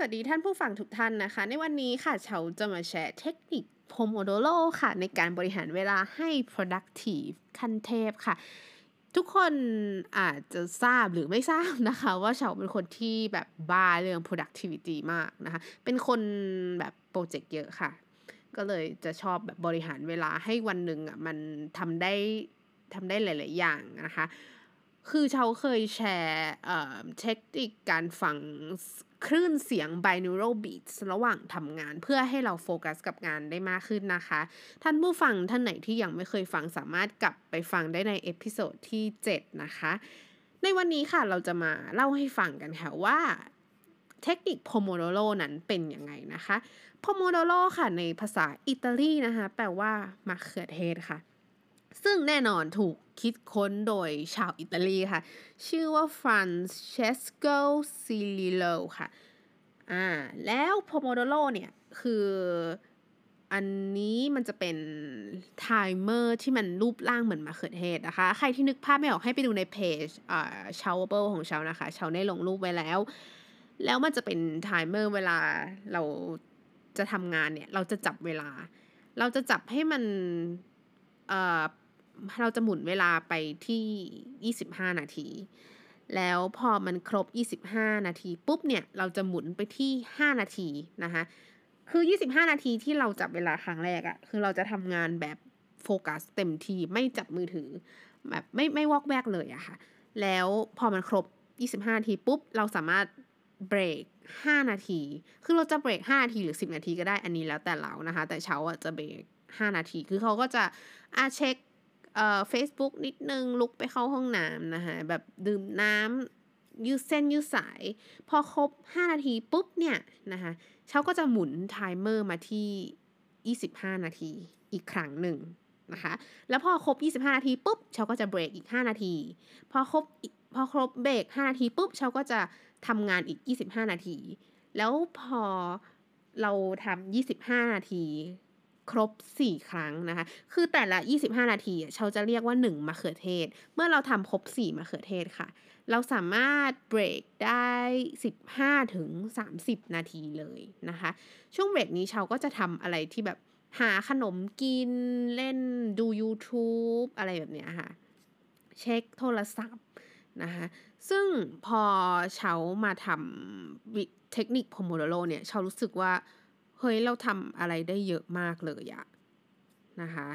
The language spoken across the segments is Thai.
วัสดีท่านผู้ฟังทุกท่านนะคะ ในวันนี้ค่ะเชาจะมาแชร์เทคนิค Pomodoro ค่ะ ในการบริหารเวลาให้ productive ขั้นเทพค่ะ ทุกคนอาจจะทราบหรือไม่ทราบนะคะ ว่าเฉาเป็นคนที่แบบบ้าเรื่อง productivity มากนะคะ เป็นคนแบบโปรเจกต์เยอะค่ะ ก็เลยจะชอบแบบบริหารเวลาให้วันหนึ่งอะมันทำได้ทำได้หลาย ๆ อย่างนะคะ คือเชาเคยแชร์เทคนิคการฟังคลื่นเสียง binaural beats ระหว่างทำงานเพื่อให้เราโฟกัสกับงานได้มากขึ้นนะคะ ท่านผู้ฟังท่านไหนที่ยังไม่เคยฟังสามารถกลับไปฟังได้ใน episode ที่ 7 นะคะ ในวันนี้ค่ะเราจะมาเล่าให้ฟังกันค่ะว่าเทคนิค Pomodoro นั้นเป็นยังไงนะคะ Pomodoro ค่ะในภาษาอิตาลีนะคะ แปลว่ามะเขือเทศค่ะ ซึ่งแน่นอนถูกคิดค้นโดยชาวอิตาลีค่ะ ชื่อว่า Francesco Cirillo ค่ะอ่าแล้ว Pomodoro เนี่ยคืออันนี้มันจะเป็น timer ที่มันรูปร่างเหมือนมะเขือเทศนะคะ ใครที่นึกภาพไม่ออกให้ไปดูในเพจอ่า Showable ของชาวนะคะ ชาวได้ลงรูปไว้แล้ว แล้วมันจะเป็น timer เวลาเราจะทำงานเนี่ย เราจะจับเวลา เราจะจับให้มันเอ่อ เราจะหมุนเวลาไปที่ 25 นาที แล้วพอมันครบ 25 นาทีปุ๊บเนี่ย เราจะหมุนไปที่ 5 นาทีนะคะ คือ 25 นาทีที่เราจับเวลาครั้งแรกอะคือเราจะทำงานแบบโฟกัสเต็มที่ไม่จับมือถือแบบไม่ไม่วอกแวกเลยอะค่ะ แล้วพอมันครบ 25 นาทีปุ๊บ เราสามารถเบรก 5 นาที คือเราจะเบรก 5 นาทีหรือ 10 นาทีก็ได้อันนี้แล้วแต่เรานะคะ แต่เช้าอะจะเบรก 5 นาที คือเขาก็จะอาเช็ค เอ่อ Facebook นิดนึงลุกไปเข้าห้องน้ำนะคะแบบดื่มน้ำยืดเส้นยืดสาย พอครบ 5 นาทีปุ๊บเนี่ยนะคะเช้าก็จะหมุนไทม์เมอร์มาที่ 25 นาทีอีกครั้งหนึ่งนะคะแล้วพอครบ 25 นาทีปุ๊บเช้าก็จะเบรกอีก 5 นาที พอครบพอครบเบรก 5 นาทีปุ๊บเช้าก็จะทำงานอีก 25 นาที แล้วพอเราทำ25 นาที ครบ 4 ครั้งนะคะ คือแต่ละ 25 นาทีเชาจะเรียกว่า 1มะเขือเทศ เมื่อเราทำครบ 4มะเขือเทศค่ะ เราสามารถเบรกได้ 15ถึง30 นาทีเลยนะคะ ช่วงเบรกนี้เชาก็จะทำอะไรที่แบบหาขนมกินเล่นดู YouTube อะไรแบบเนี้ยค่ะ เช็คโทรศัพท์นะคะซึ่งพอเชามาทำเทคนิค Pomodoro เนี่ยเชารู้สึกว่า เฮ้ยเราทำอะไรได้เยอะมากเลยอะนะคะ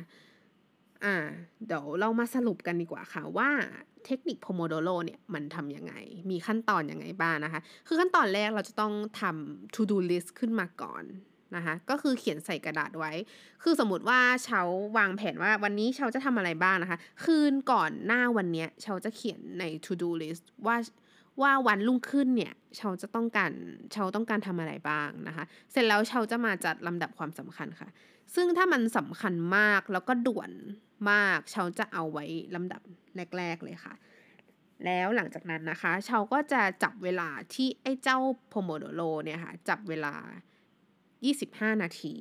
อ่า เดี๋ยวเรามาสรุปกันดีกว่าค่ะว่าเทคนิค Pomodoro เนี่ยมันทำยังไง มีขั้นตอนยังไงบ้างนะคะ คือขั้นตอนแรกเราจะต้องทำ to do list ขึ้นมาก่อนนะคะ ก็คือเขียนใส่กระดาษไว้ คือสมมติว่าเชาวางแผนว่าวันนี้เชาจะทำอะไรบ้างนะคะ คืนก่อนหน้าวันเนี้ยเชาจะเขียนใน to do list ว่า ว่าวันรุ่งขึ้นเนี่ยเชาจะต้องการเชาต้องการทำอะไรบ้างนะคะ เสร็จแล้วเชาจะมาจัดลำดับความสำคัญค่ะ ซึ่งถ้ามันสำคัญมากแล้วก็ด่วนมากเชาจะเอาไว้ลำดับแรก ๆ เลยค่ะ แล้วหลังจากนั้นนะคะเชาก็จะจับเวลาที่ไอ้เจ้า Pomodoro เนี่ยค่ะจับเวลา 25 นาที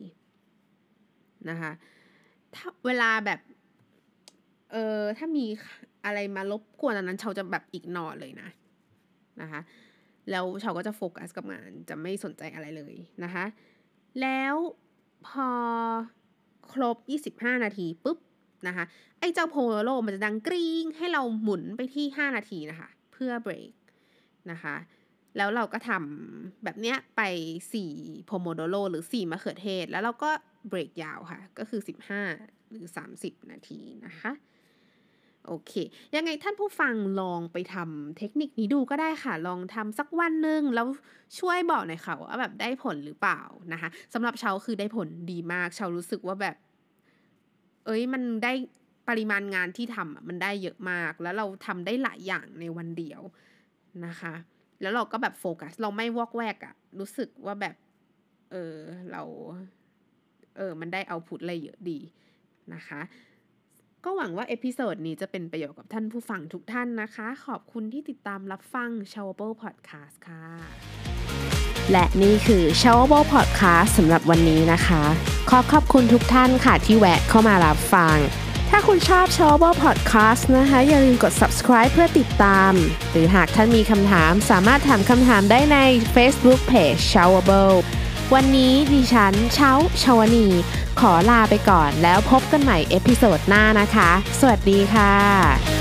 นะคะถ้าเวลาแบบเออถ้ามีอะไรมารบกวนอันนั้นเชาจะแบบอีกนอเลยนะ นะคะ แล้วชาวก็จะโฟกัสกับงานจะไม่สนใจอะไรเลยนะคะ แล้วพอครบ 25 นาทีปุ๊บนะคะไอ้เจ้าโพโลมันจะดังกริ๊งให้เราหมุนไปที่ 5 นาทีนะคะ เพื่อเบรกนะคะแล้วเราก็ทำแบบเนี้ยไป4โพโมโดโรหรือ 4 มะเขือเทศ แล้วเราก็เบรกยาวค่ะ ก็คือ 15 หรือ 30 นาทีนะคะ โอเค ยังไงท่านผู้ฟังลองไปทำเทคนิคนี้ดูก็ได้ค่ะ ลองทำสักวันหนึ่งแล้วช่วยบอกหน่อยค่ะว่าแบบได้ผลหรือเปล่านะคะสำหรับเชาคือได้ผลดีมากเชารู้สึกว่าแบบ เอ้ยมันได้ปริมาณงานที่ทำมันได้เยอะมาก แล้วเราทำได้หลายอย่างในวันเดียวนะคะ แล้วเราก็แบบโฟกัส เราไม่วอกแวกอะรู้สึกว่าแบบ เออเรา เออมันได้ output อะไรเยอะดีนะคะ ก็หวังว่า episode นี้จะเป็นประโยชน์กับท่านผู้ฟังทุกท่านนะคะ ขอบคุณที่ติดตามรับฟัง s h o w a b l e Podcast ค่ะ และนี่คือ s h o w a b l e Podcast สำหรับวันนี้นะคะ ขอขอบคุณทุกท่านค่ะที่แวะเข้ามารับฟัง ถ้าคุณชอบ s h o w a b l e Podcast นะคะ อย่าลืมกด subscribe เพื่อติดตาม หรือหากท่านมีคำถามสามารถถามคำถามได้ใน Facebook Page s h o w a b l e วันนี้ดิฉันเช้าชาวนี ขอลาไปก่อนแล้วพบกันใหม่ episode หน้านะคะ สวัสดีค่ะ